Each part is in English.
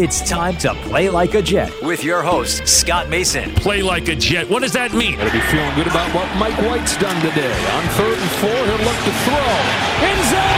It's time to play like a Jet with your host, Scott Mason. Play like a Jet. What does that mean? Gotta be feeling good about what Mike White's done today. On third and four, he'll look to throw. End zone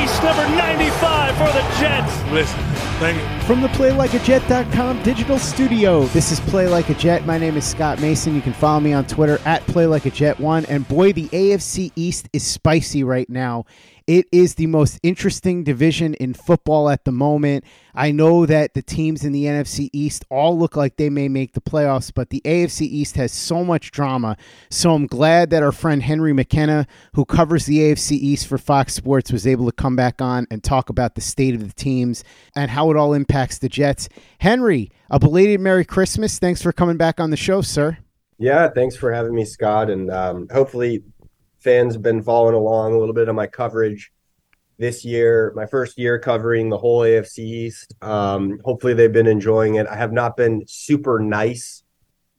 number 95 for the Jets. Listen, thank you. From the PlayLikeAJet.com digital studio, this is Play Like a Jet. My name is Scott Mason. You can follow me on Twitter at PlayLikeAJet1. And boy, the AFC East is spicy right now. It is the most interesting division in football at the moment. I know that the teams in the NFC East all look like they may make the playoffs, but the AFC East has so much drama. So I'm glad that our friend Henry McKenna, who covers the AFC East for Fox Sports, was able to come back on and talk about the state of the teams and how it all impacts the Jets. Henry, a belated Merry Christmas. Thanks for coming back on the show, sir. Yeah, thanks for having me, Scott. And um, hopefully, fans have been following along a little bit of my coverage this year. My first year covering the whole AFC East. Um, hopefully, they've been enjoying it. I have not been super nice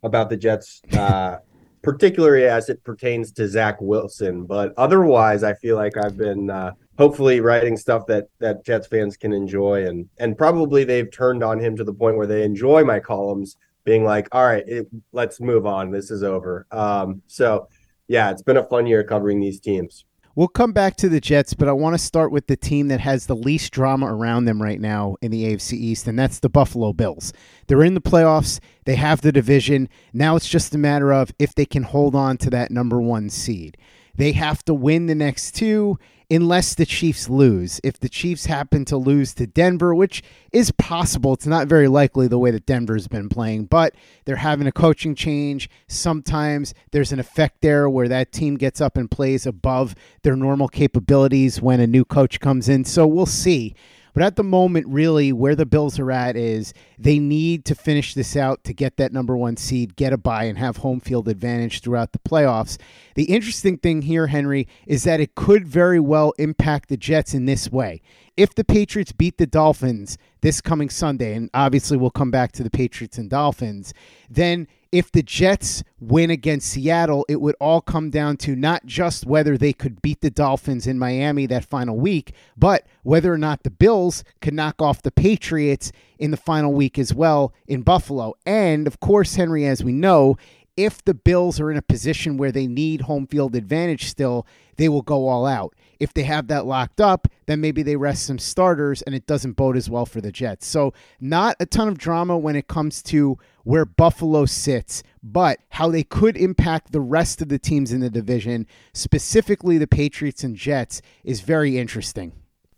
about the Jets, uh, particularly as it pertains to Zach Wilson. But otherwise, I feel like I've been uh, hopefully writing stuff that that Jets fans can enjoy, and and probably they've turned on him to the point where they enjoy my columns. Being like, all right, it, let's move on. This is over. Um, so yeah, it's been a fun year covering these teams. We'll come back to the Jets, but I want to start with the team that has the least drama around them right now in the AFC East, and that's the Buffalo Bills. They're in the playoffs, they have the division. Now it's just a matter of if they can hold on to that number one seed. They have to win the next two unless the Chiefs lose. If the Chiefs happen to lose to Denver, which is possible, it's not very likely the way that Denver's been playing, but they're having a coaching change. Sometimes there's an effect there where that team gets up and plays above their normal capabilities when a new coach comes in. So we'll see. But at the moment, really, where the Bills are at is they need to finish this out to get that number one seed, get a bye, and have home field advantage throughout the playoffs. The interesting thing here, Henry, is that it could very well impact the Jets in this way. If the Patriots beat the Dolphins this coming Sunday, and obviously we'll come back to the Patriots and Dolphins, then if the Jets win against Seattle, it would all come down to not just whether they could beat the Dolphins in Miami that final week, but whether or not the Bills could knock off the Patriots in the final week as well in Buffalo. And of course, Henry, as we know, if the Bills are in a position where they need home field advantage still, they will go all out. If they have that locked up, then maybe they rest some starters and it doesn't bode as well for the Jets. So, not a ton of drama when it comes to where Buffalo sits, but how they could impact the rest of the teams in the division, specifically the Patriots and Jets, is very interesting.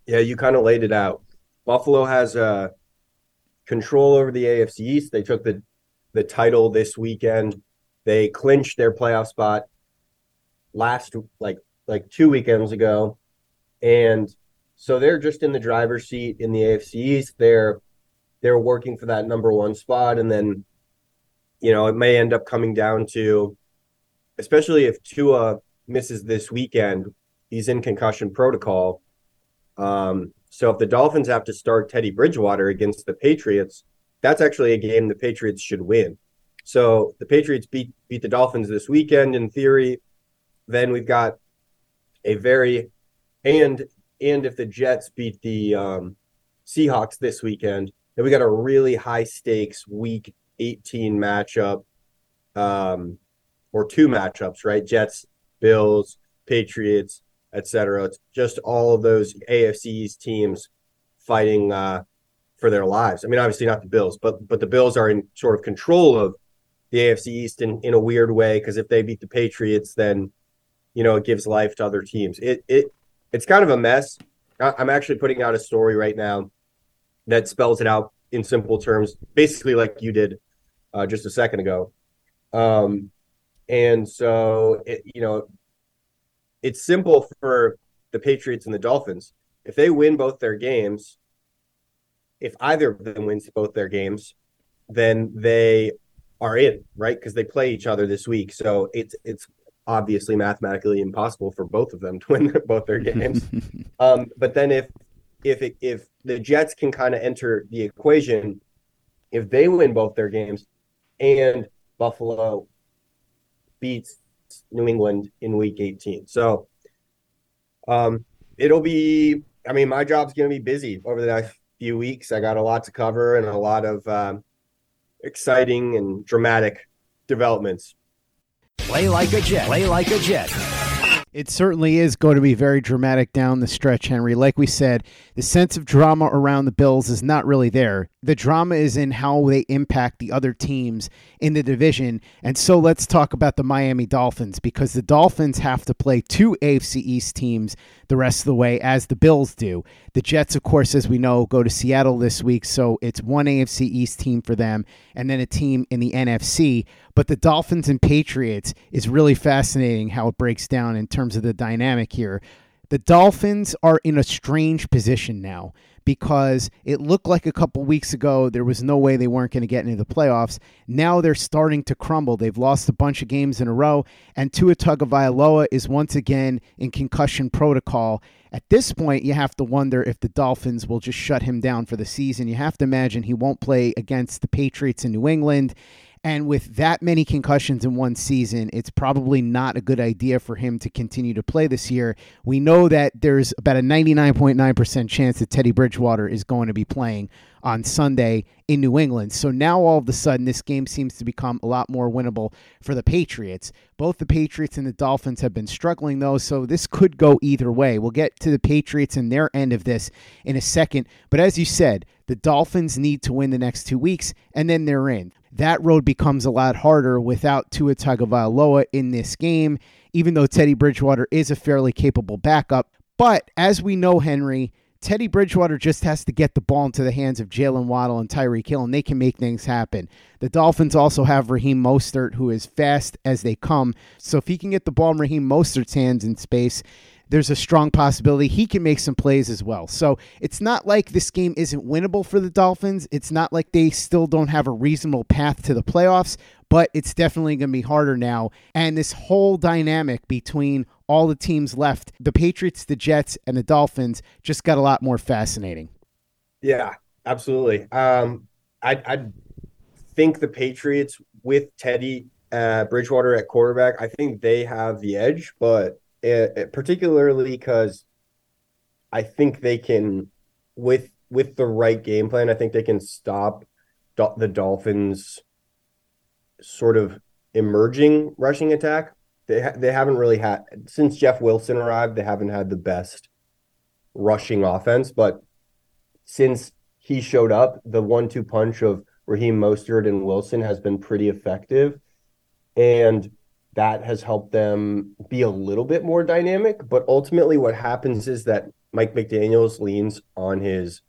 Yeah, you kind of laid it out. Buffalo has uh, control over the AFC East. They took the the title this weekend. They clinched their playoff spot last like like two weekends ago, and so they're just in the driver's seat in the AFC East. They're they're working for that number one spot, and then you know it may end up coming down to, especially if Tua misses this weekend, he's in concussion protocol. Um, so if the Dolphins have to start Teddy Bridgewater against the Patriots, that's actually a game the Patriots should win. So the Patriots beat beat the Dolphins this weekend in theory. Then we've got a very and and if the Jets beat the um, Seahawks this weekend, then we got a really high stakes Week 18 matchup, um, or two matchups, right? Jets, Bills, Patriots, etc. It's just all of those AFC's teams fighting uh, for their lives. I mean, obviously not the Bills, but but the Bills are in sort of control of the AFC East in, in a weird way because if they beat the Patriots, then you know it gives life to other teams. It it it's kind of a mess. I'm actually putting out a story right now that spells it out in simple terms, basically like you did uh, just a second ago. Um, And so, it, you know, it's simple for the Patriots and the Dolphins. If they win both their games, if either of them wins both their games, then they are in, right? Because they play each other this week. So it's it's obviously mathematically impossible for both of them to win both their games. um, but then if if it, if the Jets can kind of enter the equation, if they win both their games, and Buffalo beats New England in Week 18, so um, it'll be. I mean, my job's going to be busy over the next few weeks. I got a lot to cover and a lot of um, exciting and dramatic developments. Play like a Jet. Play like a Jet. It certainly is going to be very dramatic down the stretch, Henry. Like we said, the sense of drama around the Bills is not really there. The drama is in how they impact the other teams in the division. And so let's talk about the Miami Dolphins because the Dolphins have to play two AFC East teams the rest of the way, as the Bills do. The Jets, of course, as we know, go to Seattle this week. So it's one AFC East team for them and then a team in the NFC. But the Dolphins and Patriots is really fascinating how it breaks down in terms of the dynamic here. The Dolphins are in a strange position now because it looked like a couple weeks ago there was no way they weren't going to get into the playoffs. Now they're starting to crumble. They've lost a bunch of games in a row, and Tua Tagovailoa is once again in concussion protocol. At this point, you have to wonder if the Dolphins will just shut him down for the season. You have to imagine he won't play against the Patriots in New England. And with that many concussions in one season, it's probably not a good idea for him to continue to play this year. We know that there's about a 99.9% chance that Teddy Bridgewater is going to be playing on Sunday in New England. So now all of a sudden, this game seems to become a lot more winnable for the Patriots. Both the Patriots and the Dolphins have been struggling, though, so this could go either way. We'll get to the Patriots and their end of this in a second. But as you said, the Dolphins need to win the next two weeks, and then they're in that road becomes a lot harder without Tua Tagovailoa in this game, even though Teddy Bridgewater is a fairly capable backup. But as we know, Henry, Teddy Bridgewater just has to get the ball into the hands of Jaylen Waddle and Tyreek Hill, and they can make things happen. The Dolphins also have Raheem Mostert, who is fast as they come. So if he can get the ball in Raheem Mostert's hands in space, there's a strong possibility he can make some plays as well. So it's not like this game isn't winnable for the Dolphins. It's not like they still don't have a reasonable path to the playoffs, but it's definitely going to be harder now. And this whole dynamic between all the teams left, the Patriots, the Jets, and the Dolphins, just got a lot more fascinating. Yeah, absolutely. Um, I, I think the Patriots with Teddy uh, Bridgewater at quarterback, I think they have the edge, but it, particularly because I think they can with with the right game plan. I think they can stop do- the Dolphins' sort of emerging rushing attack. They ha- they haven't really had since Jeff Wilson arrived. They haven't had the best rushing offense, but since he showed up, the one-two punch of Raheem Mostert and Wilson has been pretty effective. And that has helped them be a little bit more dynamic. But ultimately, what happens is that Mike McDaniels leans on his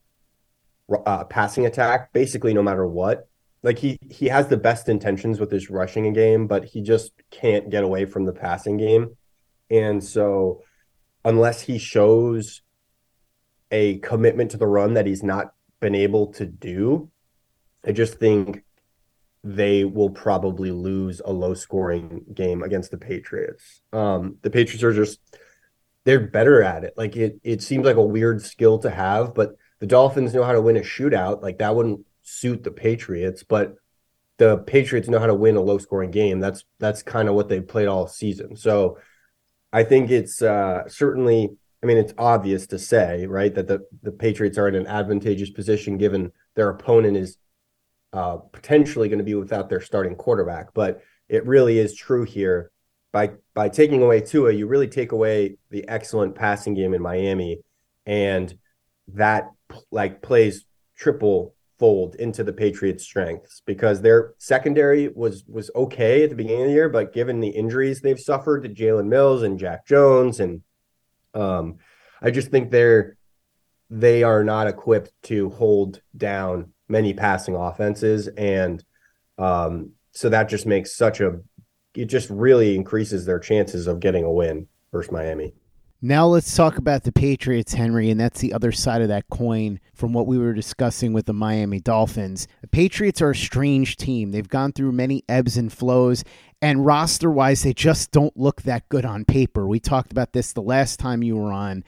uh, passing attack basically no matter what. Like he he has the best intentions with his rushing game, but he just can't get away from the passing game. And so, unless he shows a commitment to the run that he's not been able to do, I just think they will probably lose a low scoring game against the Patriots. Um, the Patriots are just they're better at it. Like it it seems like a weird skill to have, but the Dolphins know how to win a shootout. Like that wouldn't suit the Patriots, but the Patriots know how to win a low scoring game. That's that's kind of what they've played all season. So I think it's uh, certainly I mean it's obvious to say, right, that the the Patriots are in an advantageous position given their opponent is uh, potentially going to be without their starting quarterback. But it really is true here. By by taking away Tua, you really take away the excellent passing game in Miami, and that like plays triple fold into the Patriots' strengths because their secondary was was okay at the beginning of the year, but given the injuries they've suffered to Jalen Mills and Jack Jones, and um, I just think they're they are not equipped to hold down many passing offenses, and um, so that just makes such a it just really increases their chances of getting a win versus Miami. Now let's talk about the Patriots, Henry, and that's the other side of that coin from what we were discussing with the Miami Dolphins. The Patriots are a strange team. They've gone through many ebbs and flows, and roster wise, they just don't look that good on paper. We talked about this the last time you were on.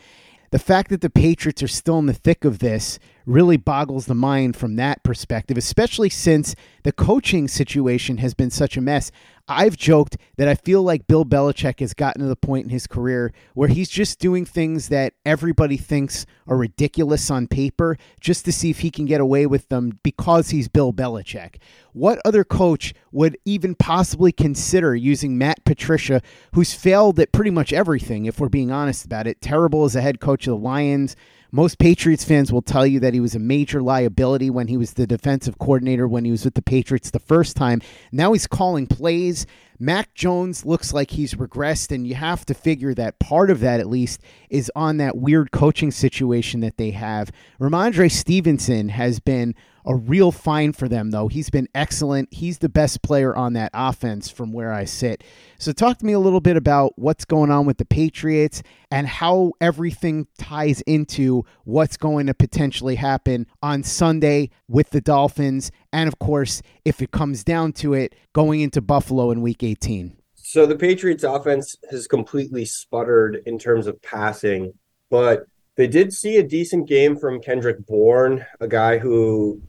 The fact that the Patriots are still in the thick of this really boggles the mind from that perspective, especially since the coaching situation has been such a mess. I've joked that I feel like Bill Belichick has gotten to the point in his career where he's just doing things that everybody thinks are ridiculous on paper just to see if he can get away with them because he's Bill Belichick. What other coach would even possibly consider using Matt Patricia, who's failed at pretty much everything, if we're being honest about it? Terrible as a head coach of the Lions most Patriots fans will tell you that he was a major liability when he was the defensive coordinator when he was with the Patriots the first time. Now he's calling plays. Mac Jones looks like he's regressed, and you have to figure that part of that, at least, is on that weird coaching situation that they have. Rhamondre Stevenson has been a real find for them, though. He's been excellent. He's the best player on that offense from where I sit. So, talk to me a little bit about what's going on with the Patriots and how everything ties into what's going to potentially happen on Sunday with the Dolphins. And, of course, if it comes down to it, going into Buffalo in week 18. So, the Patriots offense has completely sputtered in terms of passing, but they did see a decent game from Kendrick Bourne, a guy who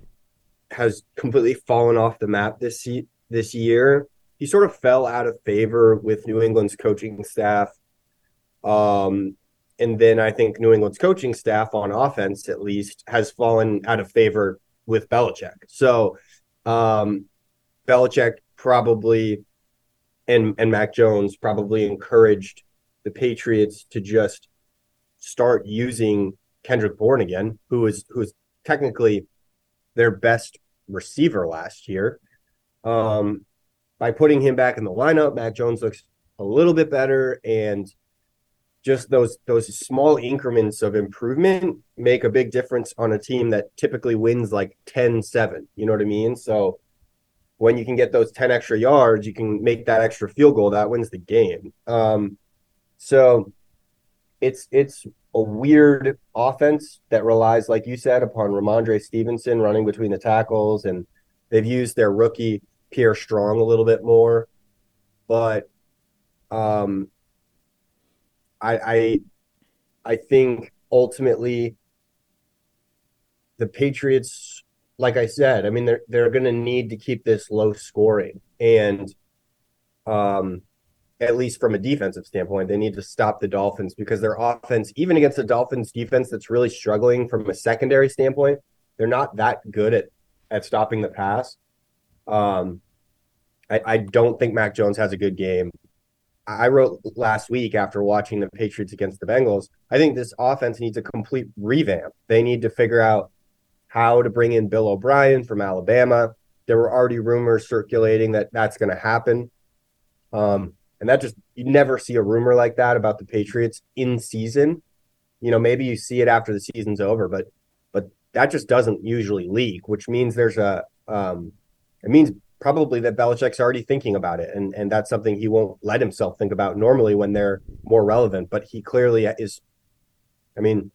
has completely fallen off the map this this year. He sort of fell out of favor with New England's coaching staff. Um, and then I think New England's coaching staff on offense, at least, has fallen out of favor with Belichick. So, um, Belichick probably and and Mac Jones probably encouraged the Patriots to just start using Kendrick Bourne again, who is who is technically their best receiver last year. Um, by putting him back in the lineup, Mac Jones looks a little bit better, and just those those small increments of improvement make a big difference on a team that typically wins like 10-7. You know what I mean? So when you can get those 10 extra yards, you can make that extra field goal that wins the game. Um, so it's it's a weird offense that relies, like you said, upon Rhamondre Stevenson running between the tackles, and they've used their rookie Pierre Strong a little bit more. But um, I, I I think ultimately the Patriots, like I said, I mean they're they're going to need to keep this low scoring, and um, at least from a defensive standpoint, they need to stop the Dolphins because their offense, even against the Dolphins defense that's really struggling from a secondary standpoint, they're not that good at at stopping the pass. Um, I, I don't think Mac Jones has a good game. I wrote last week after watching the Patriots against the Bengals. I think this offense needs a complete revamp. They need to figure out how to bring in Bill O'Brien from Alabama. There were already rumors circulating that that's going to happen. Um, and that just, you never see a rumor like that about the Patriots in season. You know, maybe you see it after the season's over, but, but that just doesn't usually leak, which means there's a, um, it means probably that Belichick's already thinking about it. And, and that's something he won't let himself think about normally when they're more relevant, but he clearly is. I mean,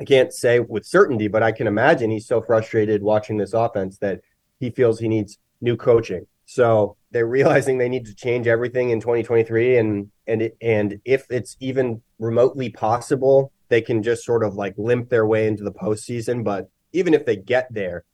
I can't say with certainty, but I can imagine he's so frustrated watching this offense that he feels he needs new coaching. So they're realizing they need to change everything in 2023 and and and if it's even remotely possible they can just sort of like limp their way into the postseason. But even if they get there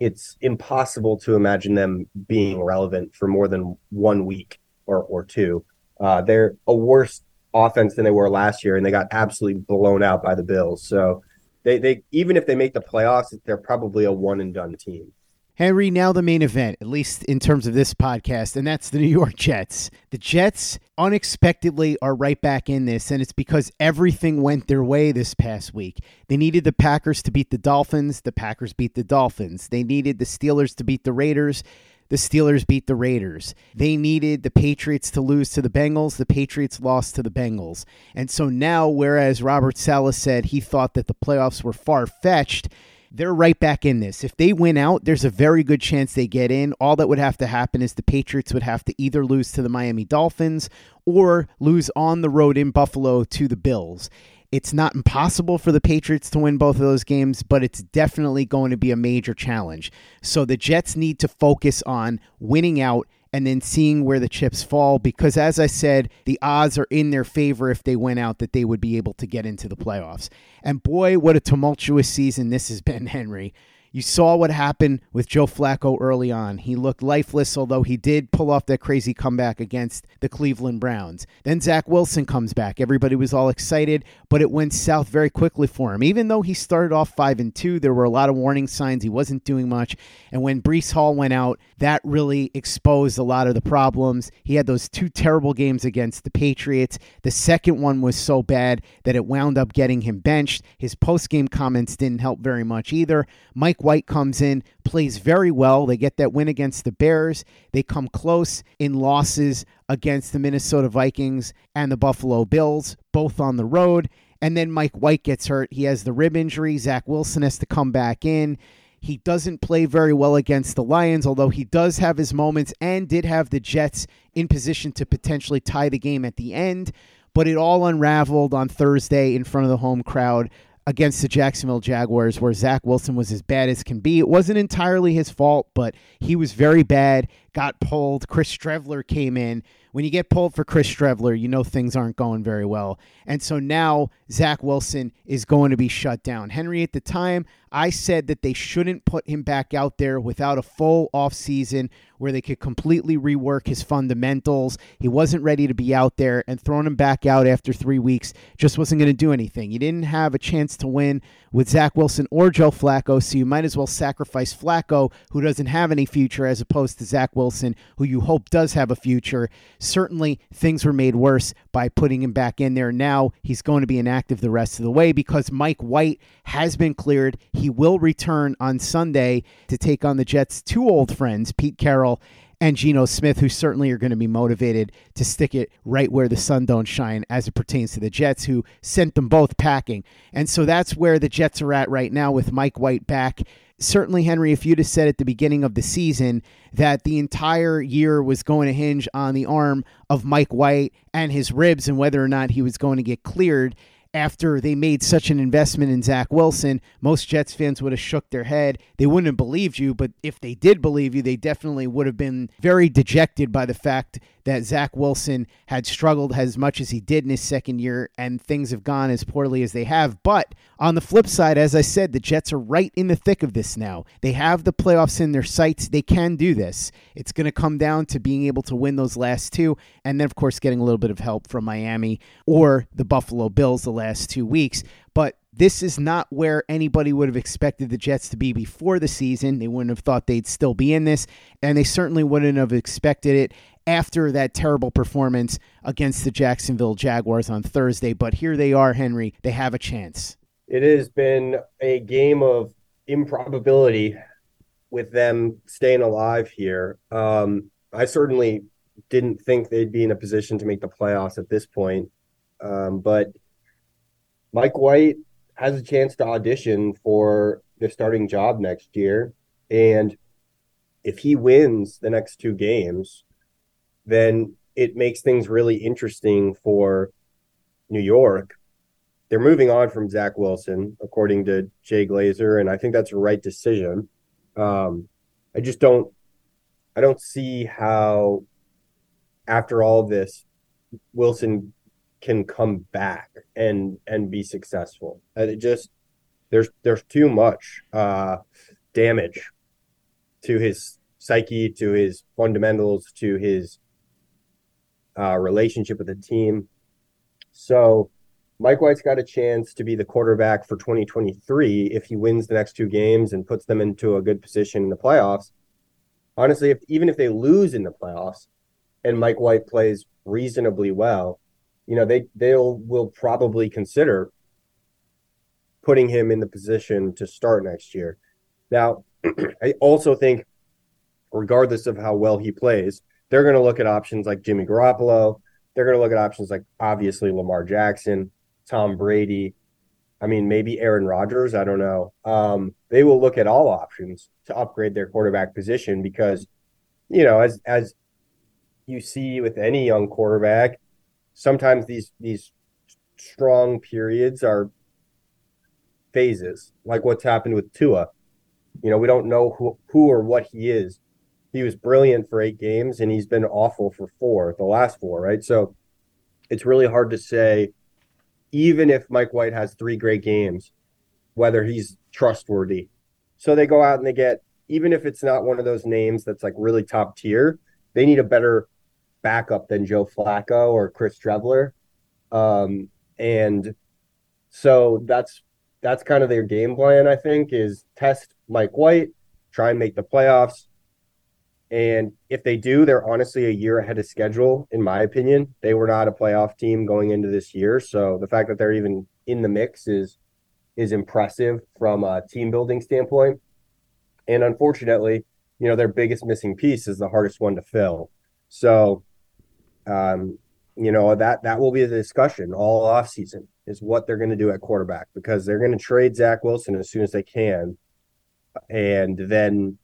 it's impossible to imagine them being relevant for more than one week or or two. Uh, they're a worse offense than they were last year and they got absolutely blown out by the bills. So they they even if they make the playoffs they're probably a one and done team Henry, now the main event, at least in terms of this podcast, and that's the New York Jets. The Jets unexpectedly are right back in this, and it's because everything went their way this past week. They needed the Packers to beat the Dolphins. The Packers beat the Dolphins. They needed the Steelers to beat the Raiders. The Steelers beat the Raiders. They needed the Patriots to lose to the Bengals. The Patriots lost to the Bengals. And so now, whereas Robert Saleh said he thought that the playoffs were far fetched, they're right back in this. If they win out, there's a very good chance they get in. All that would have to happen is the Patriots would have to either lose to the Miami Dolphins or lose on the road in Buffalo to the Bills. It's not impossible for the Patriots to win both of those games, but it's definitely going to be a major challenge. So the Jets need to focus on winning out and then seeing where the chips fall because as I said, the odds are in their favor if they went out that they would be able to get into the playoffs. And boy, what a tumultuous season this has been, Henry. You saw what happened with Joe Flacco early on. He looked lifeless, although he did pull off that crazy comeback against the Cleveland Browns. Then Zach Wilson comes back. Everybody was all excited, but it went south very quickly for him. Even though he started off 5 and 2, there were a lot of warning signs he wasn't doing much. And when Breece Hall went out, that really exposed a lot of the problems. He had those two terrible games against the Patriots. The second one was so bad that it wound up getting him benched. His post game comments didn't help very much either. Mike Mike White comes in, plays very well. They get that win against the Bears. They come close in losses against the Minnesota Vikings and the Buffalo Bills, both on the road. And then Mike White gets hurt. He has the rib injury. Zach Wilson has to come back in. He doesn't play very well against the Lions, although he does have his moments and did have the Jets in position to potentially tie the game at the end. But it all unraveled on Thursday in front of the home crowd against the Jacksonville Jaguars, where Zach Wilson was as bad as can be. It wasn't entirely his fault, but he was very bad, got pulled. Chris Streveler came in. When you get pulled for Chris Streveler, you know things aren't going very well. And so now Zach Wilson is going to be shut down. Henry, at the time, I said that they shouldn't put him back out there without a full offseason where they could completely rework his fundamentals. He wasn't ready to be out there, and throwing him back out after three weeks just wasn't going to do anything. You didn't have a chance to win with Zach Wilson or Joe Flacco, so you might as well sacrifice Flacco, who doesn't have any future, as opposed to Zach Wilson, who you hope does have a future. Certainly, things were made worse by putting him back in there. Now he's going to be inactive the rest of the way because Mike White has been cleared. He will return on Sunday to take on the Jets' two old friends, Pete Carroll and Geno Smith, who certainly are going to be motivated to stick it right where the sun don't shine as it pertains to the Jets, who sent them both packing. And so that's where the Jets are at right now with Mike White back. Certainly, Henry, if you'd have said at the beginning of the season that the entire year was going to hinge on the arm of Mike White and his ribs and whether or not he was going to get cleared, after they made such an investment in Zach Wilson, most Jets fans would have shook their head. They wouldn't have believed you, but if they did believe you, they definitely would have been very dejected by the fact that Zach Wilson had struggled as much as he did in his second year and things have gone as poorly as they have. But on the flip side, as I said, the Jets are right in the thick of this now. They have the playoffs in their sights. They can do this. It's going to come down to being able to win those last two, and then, of course, getting a little bit of help from Miami or the Buffalo Bills the last two weeks. But this is not where anybody would have expected the Jets to be before the season. They wouldn't have thought they'd still be in this, and they certainly wouldn't have expected it after that terrible performance against the Jacksonville Jaguars on Thursday. But here they are, Henry. They have a chance. It has been a game of improbability with them staying alive here. Um, I certainly didn't think they'd be in a position to make the playoffs at this point. Um, but Mike White has a chance to audition for the starting job next year. And if he wins the next two games, then it makes things really interesting for New York. They're moving on from Zach Wilson, according to Jay Glazer, and I think that's a right decision. Um, I just don't, I don't see how, after all this, Wilson can come back and and be successful. And It just there's there's too much uh, damage to his psyche, to his fundamentals, to his uh, relationship with the team. So Mike White's got a chance to be the quarterback for 2023 if he wins the next two games and puts them into a good position in the playoffs. Honestly, if even if they lose in the playoffs and Mike White plays reasonably well, you know, they they'll will probably consider putting him in the position to start next year. Now, I also think regardless of how well he plays, they're going to look at options like Jimmy Garoppolo. They're going to look at options like obviously Lamar Jackson, Tom Brady. I mean, maybe Aaron Rodgers. I don't know. Um, they will look at all options to upgrade their quarterback position because, you know, as as you see with any young quarterback, sometimes these these strong periods are phases, like what's happened with Tua. You know, we don't know who who or what he is. He was brilliant for eight games, and he's been awful for four, the last four, right? So it's really hard to say even if Mike White has three great games, whether he's trustworthy. So they go out and they get, even if it's not one of those names that's like really top tier, they need a better backup than Joe Flacco or Chris Streveler. Um, and so that's that's kind of their game plan, I think, is test Mike White, try and make the playoffs, and if they do, they're honestly a year ahead of schedule, in my opinion. They were not a playoff team going into this year. So the fact that they're even in the mix is is impressive from a team building standpoint. And unfortunately, you know, their biggest missing piece is the hardest one to fill. So um, you know, that that will be the discussion all off season is what they're going to do at quarterback because they're going to trade Zach Wilson as soon as they can. And then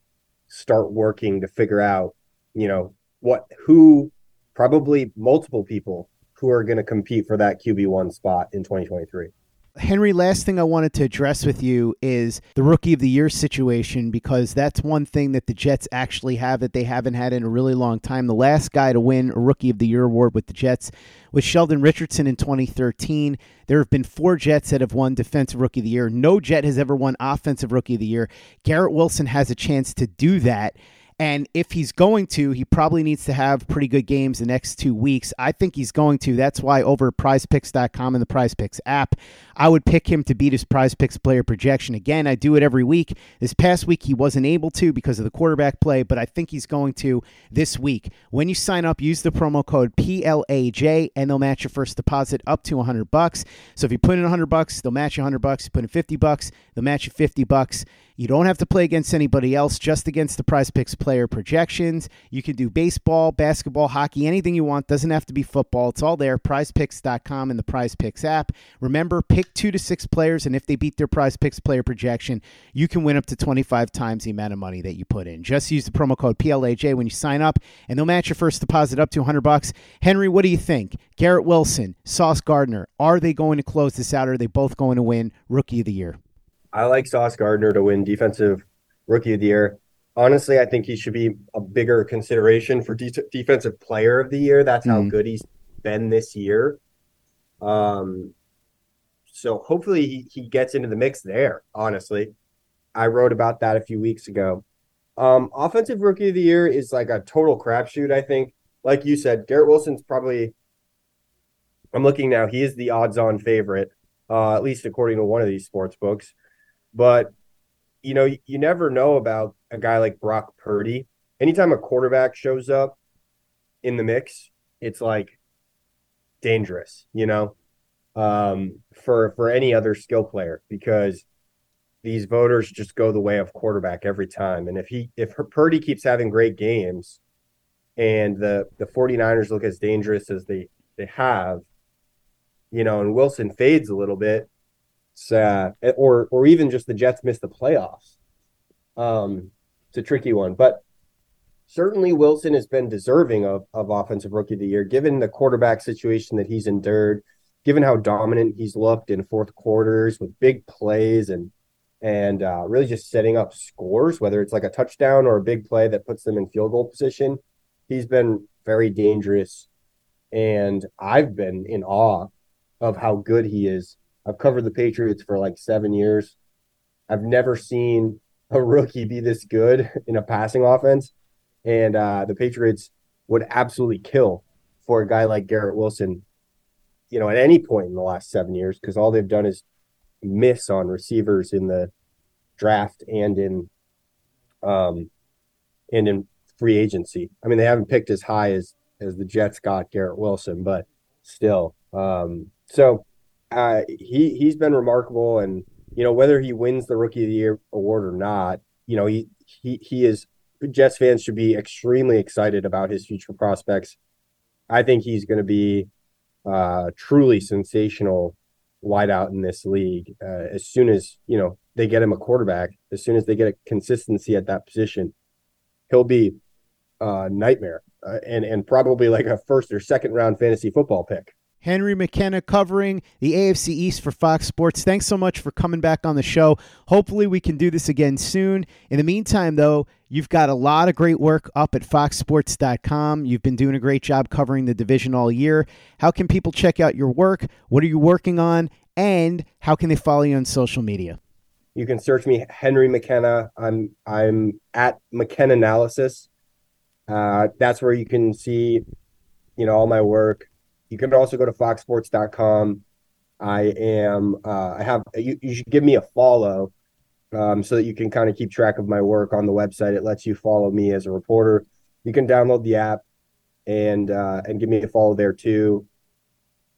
start working to figure out, you know, what who probably multiple people who are going to compete for that QB1 spot in 2023. Henry, last thing I wanted to address with you is the rookie of the year situation because that's one thing that the Jets actually have that they haven't had in a really long time. The last guy to win a rookie of the year award with the Jets was Sheldon Richardson in 2013. There have been four Jets that have won defensive rookie of the year. No Jet has ever won offensive rookie of the year. Garrett Wilson has a chance to do that. And if he's going to, he probably needs to have pretty good games the next two weeks. I think he's going to. That's why over prizepicks.com and the prizepicks app, I would pick him to beat his prizepicks player projection. Again, I do it every week. This past week, he wasn't able to because of the quarterback play, but I think he's going to this week. When you sign up, use the promo code PLAJ and they'll match your first deposit up to 100 bucks. So if you put in 100 bucks, they'll match you 100 bucks. You put in 50 bucks, they'll match you 50 bucks. You don't have to play against anybody else, just against the prize picks player projections. You can do baseball, basketball, hockey, anything you want. Doesn't have to be football. It's all there. Prizepicks.com and the Prize Picks app. Remember, pick two to six players, and if they beat their prize picks player projection, you can win up to 25 times the amount of money that you put in. Just use the promo code PLAJ when you sign up, and they'll match your first deposit up to 100 bucks. Henry, what do you think? Garrett Wilson, Sauce Gardner, are they going to close this out, or are they both going to win Rookie of the Year? I like Sauce Gardner to win Defensive Rookie of the Year. Honestly, I think he should be a bigger consideration for de- Defensive Player of the Year. That's how mm. good he's been this year. Um, so hopefully he, he gets into the mix there. Honestly, I wrote about that a few weeks ago. Um, offensive Rookie of the Year is like a total crapshoot. I think, like you said, Garrett Wilson's probably. I'm looking now. He is the odds-on favorite, uh, at least according to one of these sports books. But you know, you, never know about a guy like Brock Purdy. Anytime a quarterback shows up in the mix, it's like dangerous, you know, um, for for any other skill player because these voters just go the way of quarterback every time. And if he if Purdy keeps having great games and the the 49ers look as dangerous as they they have, you know, and Wilson fades a little bit, or or even just the Jets miss the playoffs. Um, it's a tricky one, but certainly Wilson has been deserving of, of offensive rookie of the year, given the quarterback situation that he's endured, given how dominant he's looked in fourth quarters with big plays and and uh, really just setting up scores, whether it's like a touchdown or a big play that puts them in field goal position. He's been very dangerous, and I've been in awe of how good he is I've covered the Patriots for like seven years. I've never seen a rookie be this good in a passing offense. And uh, the Patriots would absolutely kill for a guy like Garrett Wilson, you know, at any point in the last seven years, because all they've done is miss on receivers in the draft and in um and in free agency. I mean, they haven't picked as high as as the Jets got Garrett Wilson, but still. Um, so uh, he he's been remarkable, and you know whether he wins the Rookie of the Year award or not, you know he he he is. Jets fans should be extremely excited about his future prospects. I think he's going to be uh, truly sensational wideout in this league. Uh, as soon as you know they get him a quarterback, as soon as they get a consistency at that position, he'll be a nightmare uh, and and probably like a first or second round fantasy football pick. Henry McKenna covering the AFC East for Fox Sports. Thanks so much for coming back on the show. Hopefully, we can do this again soon. In the meantime, though, you've got a lot of great work up at foxsports.com. You've been doing a great job covering the division all year. How can people check out your work? What are you working on? And how can they follow you on social media? You can search me Henry McKenna. I'm I'm at McKenna Analysis. Uh, that's where you can see, you know, all my work you can also go to foxsports.com. I am, uh, I have, you, you should give me a follow um, so that you can kind of keep track of my work on the website. It lets you follow me as a reporter. You can download the app and, uh, and give me a follow there too.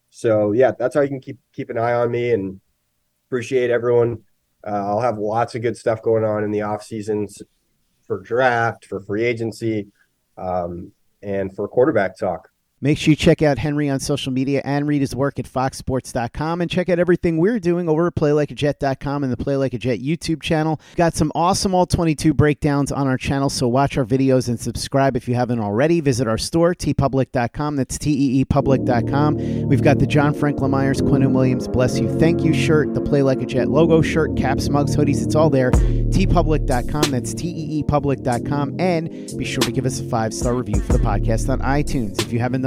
So yeah, that's how you can keep, keep an eye on me and appreciate everyone. Uh, I'll have lots of good stuff going on in the off seasons for draft, for free agency, um, and for quarterback talk. Make sure you check out Henry on social media and read his work at foxsports.com and check out everything we're doing over at playlikeajet.com and the Play Like a Jet YouTube channel. We've got some awesome all 22 breakdowns on our channel, so watch our videos and subscribe if you haven't already. Visit our store, teepublic.com. That's T-E-E-public.com. We've got the John Franklin Myers, Quinnen Williams, Bless You, Thank You shirt, the Play Like a Jet logo shirt, caps, mugs, hoodies. It's all there. teepublic.com. That's T-E-E-public.com. And be sure to give us a five-star review for the podcast on iTunes if you haven't